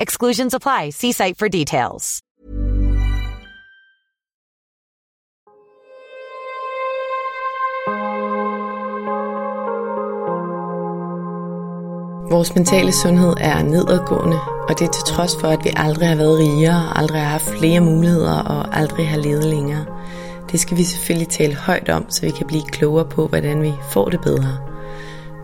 Exclusions apply. See site for details. Vores mentale sundhed er nedadgående, og det er til trods for, at vi aldrig har været rigere, aldrig har haft flere muligheder og aldrig har levet længere. Det skal vi selvfølgelig tale højt om, så vi kan blive klogere på, hvordan vi får det bedre.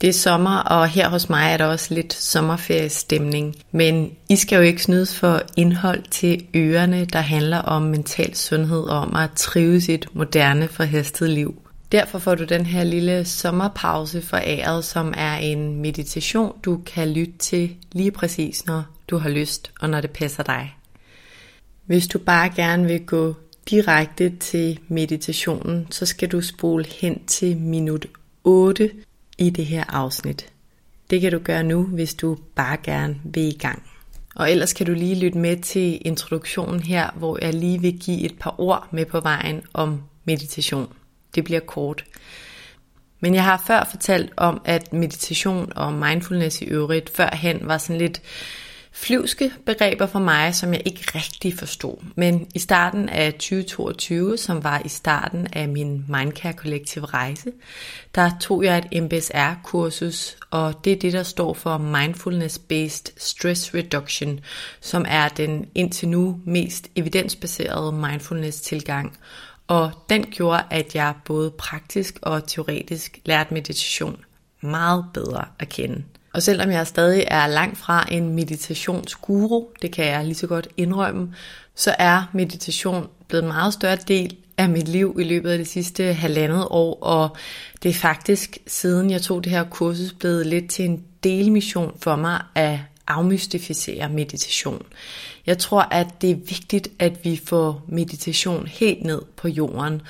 Det er sommer, og her hos mig er der også lidt sommerferiestemning. Men I skal jo ikke snydes for indhold til ørerne, der handler om mental sundhed og om at trives i et moderne forhastet liv. Derfor får du den her lille sommerpause foræret, som er en meditation, du kan lytte til lige præcis, når du har lyst og når det passer dig. Hvis du bare gerne vil gå direkte til meditationen, så skal du spole hen til minut 8 i det her afsnit. Det kan du gøre nu, hvis du bare gerne vil i gang. Og ellers kan du lige lytte med til introduktionen her, hvor jeg lige vil give et par ord med på vejen om meditation. Det bliver kort. Men jeg har før fortalt om, at meditation og mindfulness i øvrigt førhen var sådan lidt flyvske begreber for mig, som jeg ikke rigtig forstod. Men i starten af 2022, som var i starten af min Mindcare Collective rejse, der tog jeg et MBSR-kursus, og det er det, der står for Mindfulness Based Stress Reduction, som er den indtil nu mest evidensbaserede mindfulness-tilgang. Og den gjorde, at jeg både praktisk og teoretisk lærte meditation meget bedre at kende. Og selvom jeg stadig er langt fra en meditationsguru, det kan jeg lige så godt indrømme, så er meditation blevet en meget større del af mit liv i løbet af det sidste halvandet år, og det er faktisk siden jeg tog det her kursus blevet lidt til en delmission for mig at afmystificere meditation. Jeg tror, at det er vigtigt, at vi får meditation helt ned på jorden,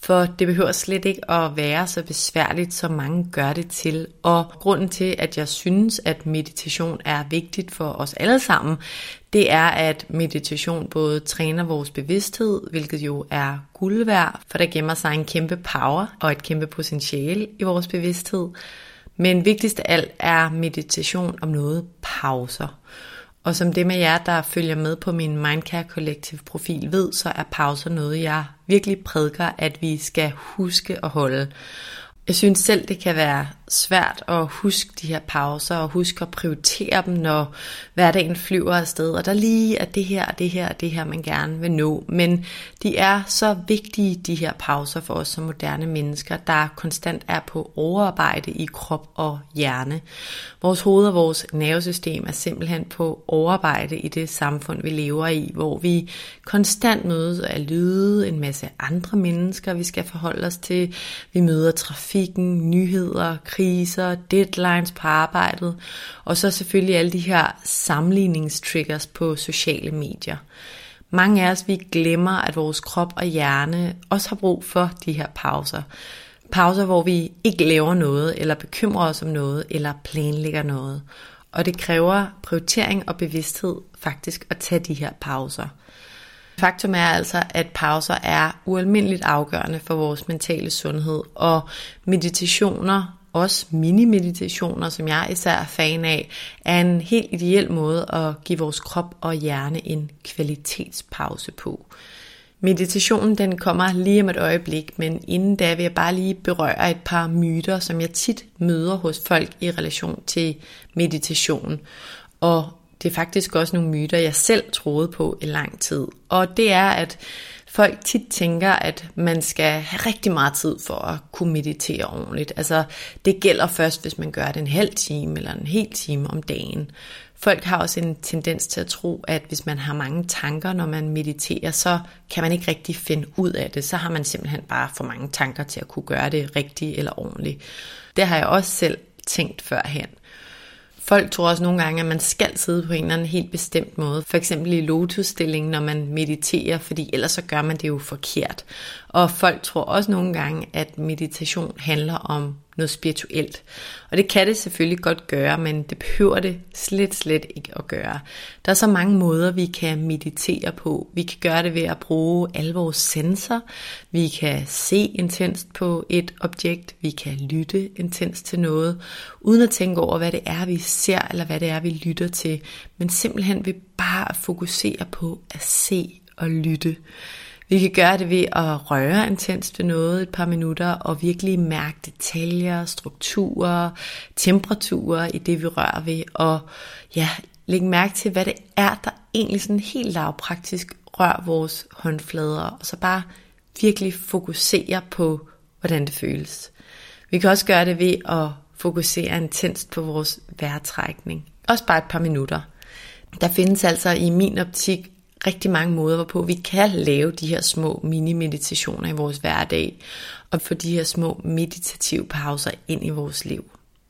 for det behøver slet ikke at være så besværligt, som mange gør det til. Og grunden til, at jeg synes, at meditation er vigtigt for os alle sammen, det er, at meditation både træner vores bevidsthed, hvilket jo er guld værd, for der gemmer sig en kæmpe power og et kæmpe potentiale i vores bevidsthed. Men vigtigst af alt er meditation om noget pauser. Og som det med jer, der følger med på min Mindcare Collective profil ved, så er pauser noget, jeg virkelig prædiker, at vi skal huske at holde. Jeg synes selv, det kan være svært at huske de her pauser og huske at prioritere dem, når hverdagen flyver afsted. Og der lige er det her, det her, det her, man gerne vil nå. Men de er så vigtige, de her pauser for os som moderne mennesker, der konstant er på overarbejde i krop og hjerne. Vores hoved og vores nervesystem er simpelthen på overarbejde i det samfund, vi lever i, hvor vi konstant mødes af lyde, en masse andre mennesker, vi skal forholde os til. Vi møder trafikken, nyheder, kriser, deadlines på arbejdet, og så selvfølgelig alle de her sammenligningstriggers på sociale medier. Mange af os, vi glemmer, at vores krop og hjerne også har brug for de her pauser. Pauser, hvor vi ikke laver noget, eller bekymrer os om noget, eller planlægger noget. Og det kræver prioritering og bevidsthed faktisk at tage de her pauser. Faktum er altså, at pauser er ualmindeligt afgørende for vores mentale sundhed, og meditationer, også mini-meditationer, som jeg især er fan af, er en helt ideel måde at give vores krop og hjerne en kvalitetspause på. Meditationen den kommer lige om et øjeblik, men inden da vil jeg bare lige berøre et par myter, som jeg tit møder hos folk i relation til meditation. Og det er faktisk også nogle myter, jeg selv troede på i lang tid. Og det er, at folk tit tænker, at man skal have rigtig meget tid for at kunne meditere ordentligt. Altså, det gælder først, hvis man gør det en halv time eller en hel time om dagen. Folk har også en tendens til at tro, at hvis man har mange tanker, når man mediterer, så kan man ikke rigtig finde ud af det. Så har man simpelthen bare for mange tanker til at kunne gøre det rigtigt eller ordentligt. Det har jeg også selv tænkt førhen. Folk tror også nogle gange, at man skal sidde på en eller anden helt bestemt måde. For eksempel i lotusstilling, når man mediterer, fordi ellers så gør man det jo forkert. Og folk tror også nogle gange, at meditation handler om noget spirituelt. Og det kan det selvfølgelig godt gøre, men det behøver det slet, slet ikke at gøre. Der er så mange måder, vi kan meditere på. Vi kan gøre det ved at bruge alle vores sensorer. Vi kan se intenst på et objekt. Vi kan lytte intenst til noget, uden at tænke over, hvad det er, vi ser, eller hvad det er, vi lytter til. Men simpelthen ved bare at fokusere på at se og lytte. Vi kan gøre det ved at røre intenst ved noget et par minutter og virkelig mærke detaljer, strukturer, temperaturer i det vi rører ved og ja, lægge mærke til hvad det er der egentlig sådan helt lavpraktisk rør vores håndflader og så bare virkelig fokusere på hvordan det føles. Vi kan også gøre det ved at fokusere intenst på vores vejrtrækning. Også bare et par minutter. Der findes altså i min optik rigtig mange måder, hvorpå vi kan lave de her små mini-meditationer i vores hverdag, og få de her små meditative pauser ind i vores liv.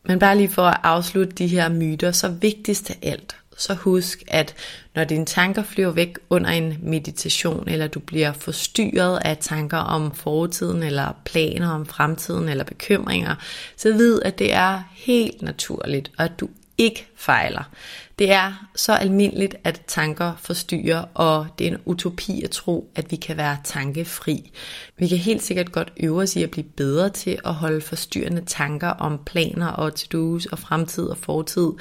Men bare lige for at afslutte de her myter, så vigtigst af alt, så husk, at når dine tanker flyver væk under en meditation, eller du bliver forstyrret af tanker om fortiden, eller planer om fremtiden, eller bekymringer, så vid, at det er helt naturligt, og at du ikke fejler. Det er så almindeligt, at tanker forstyrrer, og det er en utopi at tro, at vi kan være tankefri. Vi kan helt sikkert godt øve os i at blive bedre til at holde forstyrrende tanker om planer og to-dos og fremtid og fortid,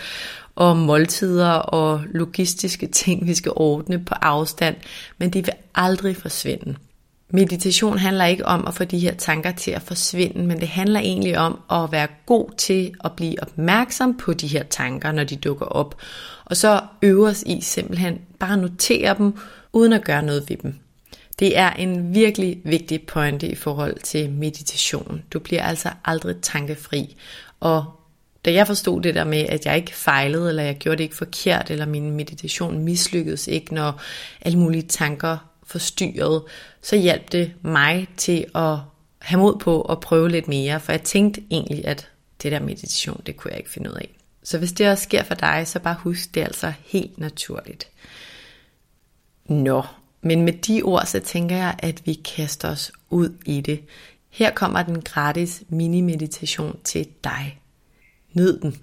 og måltider og logistiske ting, vi skal ordne på afstand, men de vil aldrig forsvinde. Meditation handler ikke om at få de her tanker til at forsvinde, men det handler egentlig om at være god til at blive opmærksom på de her tanker, når de dukker op. Og så øve os i simpelthen bare notere dem, uden at gøre noget ved dem. Det er en virkelig vigtig pointe i forhold til meditation. Du bliver altså aldrig tankefri. Og da jeg forstod det der med, at jeg ikke fejlede, eller jeg gjorde det ikke forkert, eller min meditation mislykkedes ikke, når alle mulige tanker forstyrret, så hjalp det mig til at have mod på at prøve lidt mere, for jeg tænkte egentlig, at det der meditation, det kunne jeg ikke finde ud af. Så hvis det også sker for dig, så bare husk, det er altså helt naturligt. Nå, men med de ord, så tænker jeg, at vi kaster os ud i det. Her kommer den gratis mini-meditation til dig. Nyd den.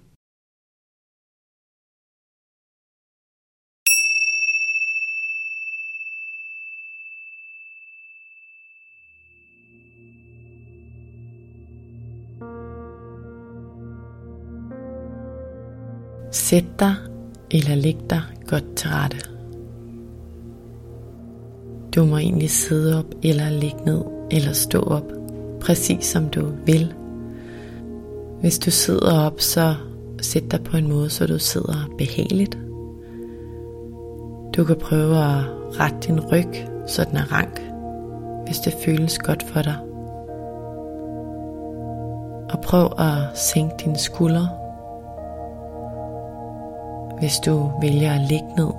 Sæt dig eller læg dig godt til rette. Du må egentlig sidde op eller ligge ned eller stå op, præcis som du vil. Hvis du sidder op, så sæt dig på en måde, så du sidder behageligt. Du kan prøve at rette din ryg, så den er rank, hvis det føles godt for dig. Og prøv at sænke dine skuldre hvis du vælger at ligge ned,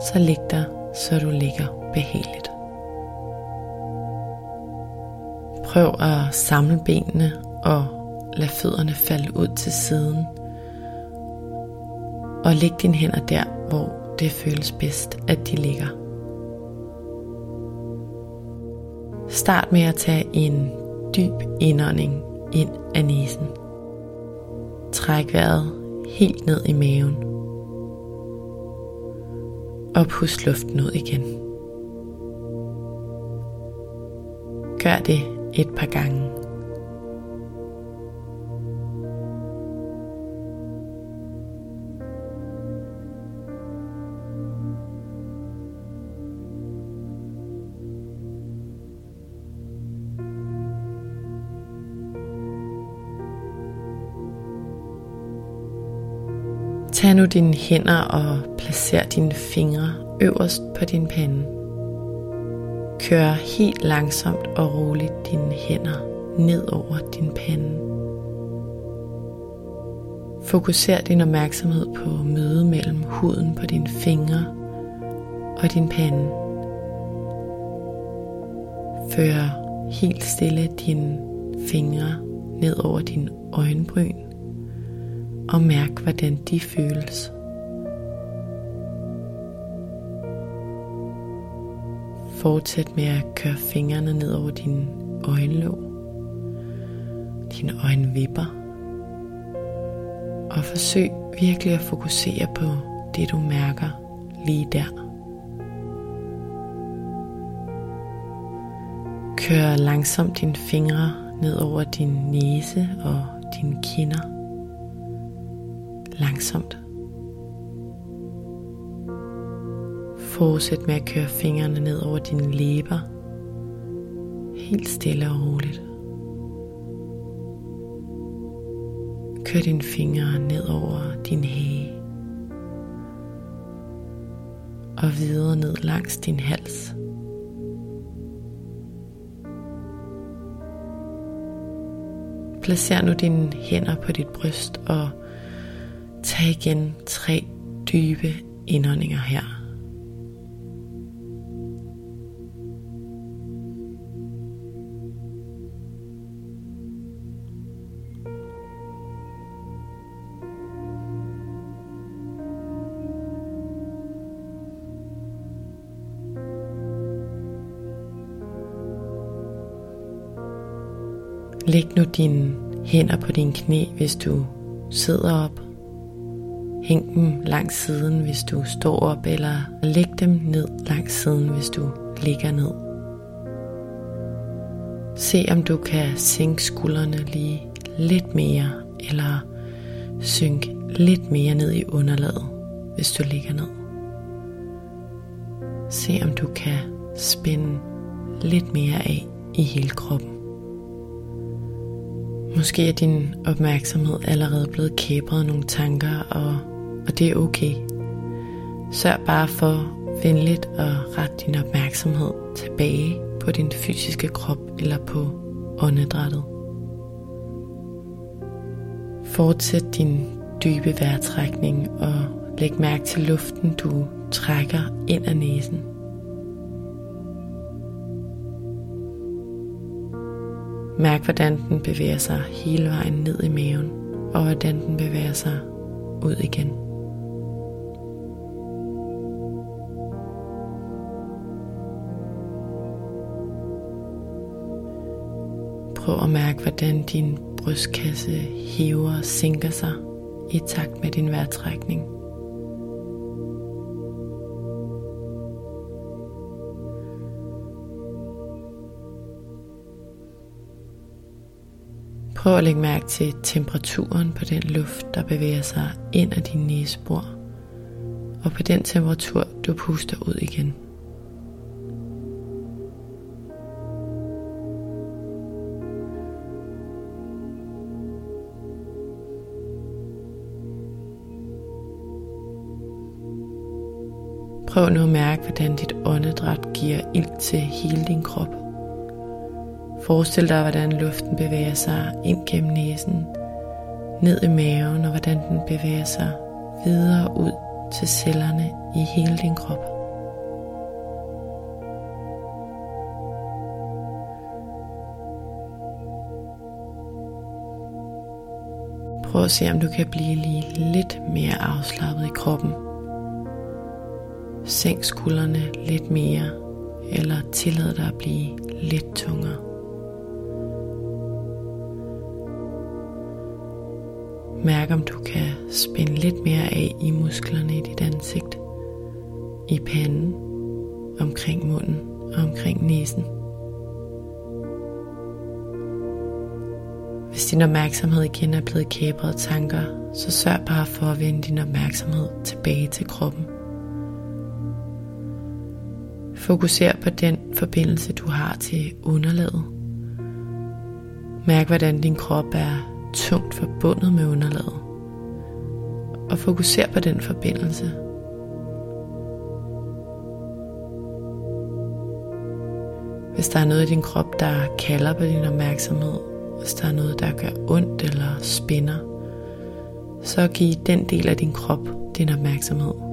så lig dig, så du ligger behageligt. Prøv at samle benene og lad fødderne falde ud til siden. Og læg dine hænder der, hvor det føles bedst, at de ligger. Start med at tage en dyb indånding ind af næsen. Træk vejret helt ned i maven Ophus luften ud igen. Gør det et par gange. Tag nu dine hænder og placer dine fingre øverst på din pande. Kør helt langsomt og roligt dine hænder ned over din pande. Fokuser din opmærksomhed på mødet mellem huden på dine fingre og din pande. Før helt stille dine fingre ned over din øjenbryn og mærk, hvordan de føles. Fortsæt med at køre fingrene ned over din øjenlåg, dine øjenvipper, og forsøg virkelig at fokusere på det, du mærker lige der. Kør langsomt dine fingre ned over din næse og dine kinder langsomt. Fortsæt med at køre fingrene ned over dine læber, helt stille og roligt. Kør dine fingre ned over din hage og videre ned langs din hals. Placer nu dine hænder på dit bryst og Tag igen tre dybe indåndinger her. Læg nu dine hænder på dine knæ, hvis du sidder op. Hæng dem langs siden, hvis du står op, eller læg dem ned langs siden, hvis du ligger ned. Se om du kan sænke skuldrene lige lidt mere, eller synke lidt mere ned i underlaget, hvis du ligger ned. Se om du kan spænde lidt mere af i hele kroppen. Måske er din opmærksomhed allerede blevet kæbret nogle tanker, og, og det er okay. Sørg bare for venligt at rette din opmærksomhed tilbage på din fysiske krop eller på åndedrættet. Fortsæt din dybe vejrtrækning og læg mærke til luften, du trækker ind af næsen. Mærk, hvordan den bevæger sig hele vejen ned i maven, og hvordan den bevæger sig ud igen. På at mærke, hvordan din brystkasse hæver og sænker sig i takt med din vejrtrækning. Prøv at lægge mærke til temperaturen på den luft, der bevæger sig ind ad din næsebor, og på den temperatur, du puster ud igen. Prøv nu at mærke, hvordan dit åndedræt giver ild til hele din krop. Forestil dig, hvordan luften bevæger sig ind gennem næsen, ned i maven, og hvordan den bevæger sig videre ud til cellerne i hele din krop. Prøv at se, om du kan blive lige lidt mere afslappet i kroppen. Sænk skuldrene lidt mere, eller tillad dig at blive lidt tungere. Mærk om du kan spænde lidt mere af i musklerne i dit ansigt, i panden, omkring munden og omkring næsen. Hvis din opmærksomhed igen er blevet kæbret tanker, så sørg bare for at vende din opmærksomhed tilbage til kroppen. Fokuser på den forbindelse, du har til underlaget. Mærk, hvordan din krop er tungt forbundet med underlaget. Og fokuser på den forbindelse. Hvis der er noget i din krop, der kalder på din opmærksomhed, hvis der er noget, der gør ondt eller spænder, så giv den del af din krop din opmærksomhed.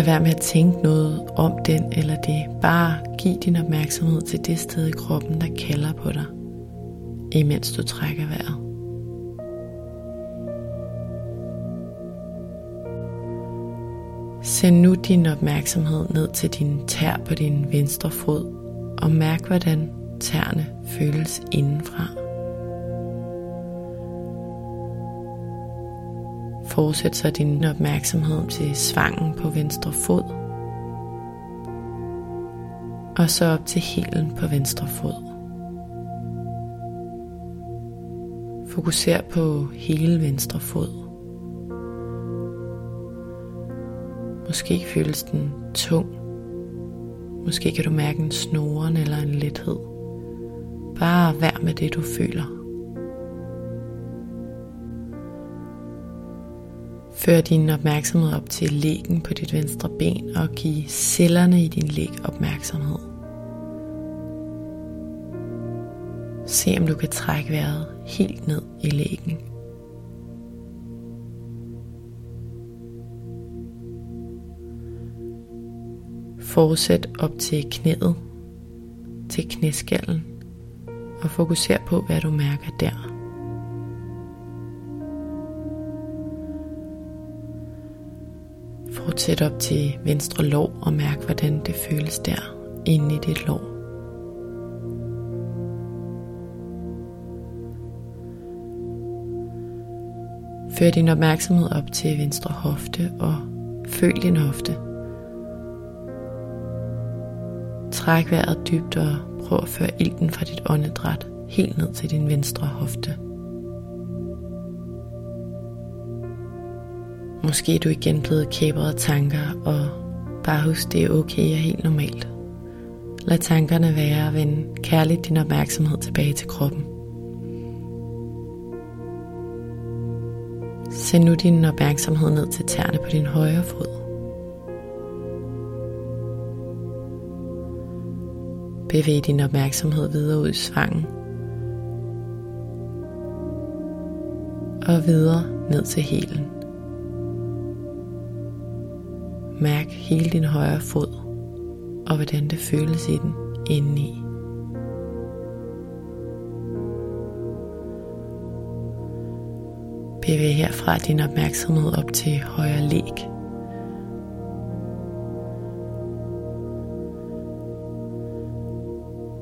Lad være med at tænke noget om den eller det. Bare giv din opmærksomhed til det sted i kroppen, der kalder på dig, imens du trækker vejret. Send nu din opmærksomhed ned til din tær på din venstre fod og mærk hvordan tærne føles indenfra. Fortsæt så din opmærksomhed til svangen på venstre fod. Og så op til hælen på venstre fod. Fokuser på hele venstre fod. Måske føles den tung. Måske kan du mærke en snoren eller en lethed. Bare vær med det du føler. Før din opmærksomhed op til lægen på dit venstre ben og giv cellerne i din læg opmærksomhed. Se om du kan trække vejret helt ned i lægen. Fortsæt op til knæet, til knæskallen og fokuser på, hvad du mærker der. Tæt op til venstre lår og mærk, hvordan det føles der inde i dit lår. Før din opmærksomhed op til venstre hofte og føl din hofte. Træk vejret dybt og prøv at føre ilten fra dit åndedræt helt ned til din venstre hofte. Måske er du igen blevet kæbret af tanker, og bare husk, det er okay og helt normalt. Lad tankerne være og vend kærligt din opmærksomhed tilbage til kroppen. Send nu din opmærksomhed ned til tæerne på din højre fod. Bevæg din opmærksomhed videre ud i svangen. Og videre ned til hælen. Mærk hele din højre fod, og hvordan det føles i den indeni. Bevæg herfra din opmærksomhed op til højre læg.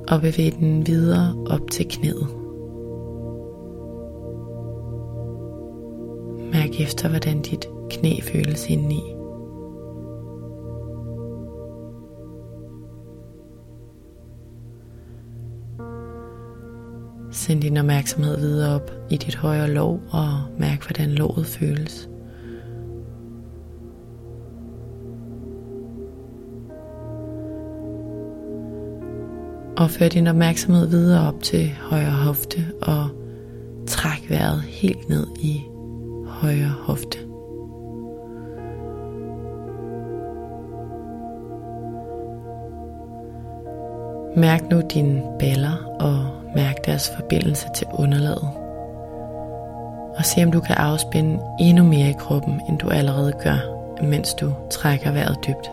Og bevæg den videre op til knæet. Mærk efter, hvordan dit knæ føles indeni. Send din opmærksomhed videre op i dit højre lov og mærk, hvordan låret føles. Og før din opmærksomhed videre op til højre hofte og træk vejret helt ned i højre hofte. Mærk nu dine baller og Mærk deres forbindelse til underlaget. Og se om du kan afspænde endnu mere i kroppen, end du allerede gør, mens du trækker vejret dybt.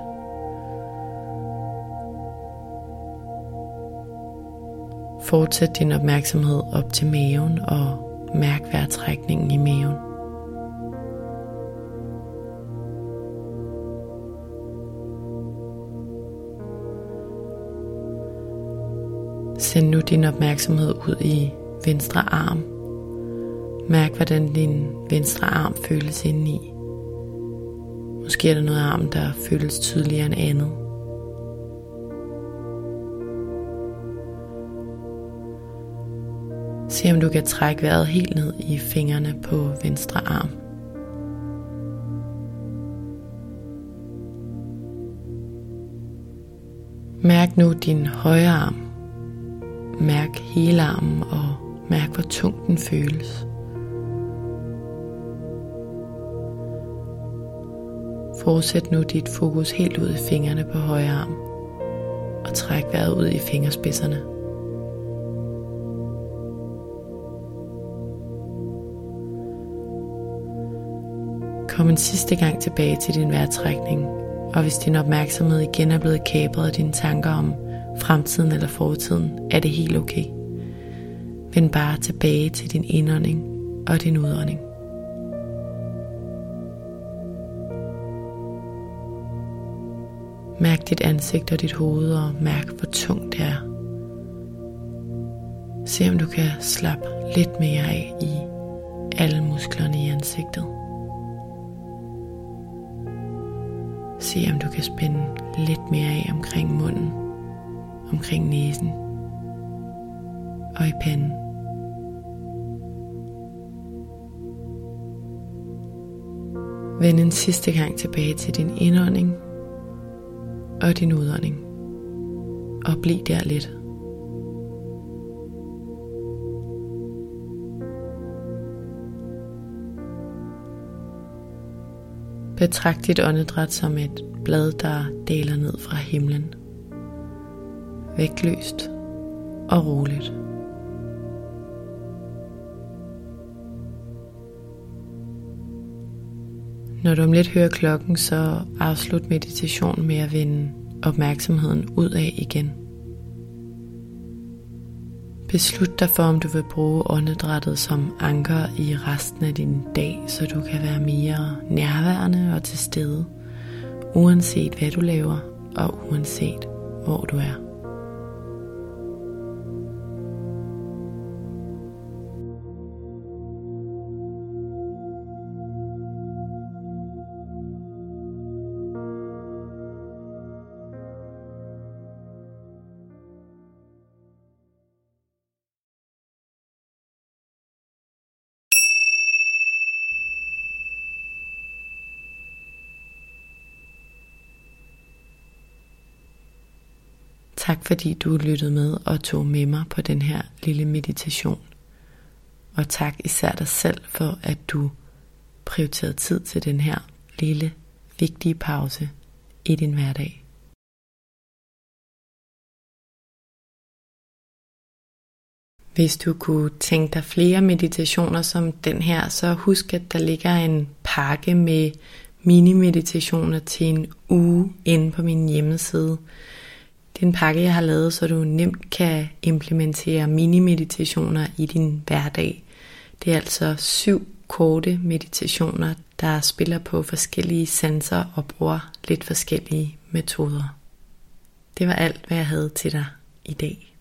Fortsæt din opmærksomhed op til maven og mærk vejrtrækningen i maven. Send nu din opmærksomhed ud i venstre arm. Mærk, hvordan din venstre arm føles indeni. Måske er der noget arm, der føles tydeligere end andet. Se om du kan trække vejret helt ned i fingrene på venstre arm. Mærk nu din højre arm. Mærk hele armen og mærk hvor tung den føles. Fortsæt nu dit fokus helt ud i fingrene på højre arm og træk vejret ud i fingerspidserne. Kom en sidste gang tilbage til din vejrtrækning, og hvis din opmærksomhed igen er blevet kapret af dine tanker om fremtiden eller fortiden, er det helt okay. Vend bare tilbage til din indånding og din udånding. Mærk dit ansigt og dit hoved og mærk hvor tungt det er. Se om du kan slappe lidt mere af i alle musklerne i ansigtet. Se om du kan spænde lidt mere af omkring munden, omkring næsen og i panden. Vend en sidste gang tilbage til din indånding og din udånding. Og bliv der lidt. Betragt dit åndedræt som et blad, der daler ned fra himlen. Vægtløst og roligt. Når du om lidt hører klokken, så afslut meditationen med at vende opmærksomheden ud af igen. Beslut dig for, om du vil bruge åndedrættet som anker i resten af din dag, så du kan være mere nærværende og til stede, uanset hvad du laver og uanset hvor du er. Tak fordi du lyttede med og tog med mig på den her lille meditation. Og tak især dig selv for, at du prioriterede tid til den her lille, vigtige pause i din hverdag. Hvis du kunne tænke dig flere meditationer som den her, så husk, at der ligger en pakke med mini-meditationer til en uge inde på min hjemmeside. Det er en pakke, jeg har lavet, så du nemt kan implementere mini-meditationer i din hverdag. Det er altså syv korte meditationer, der spiller på forskellige sanser og bruger lidt forskellige metoder. Det var alt, hvad jeg havde til dig i dag.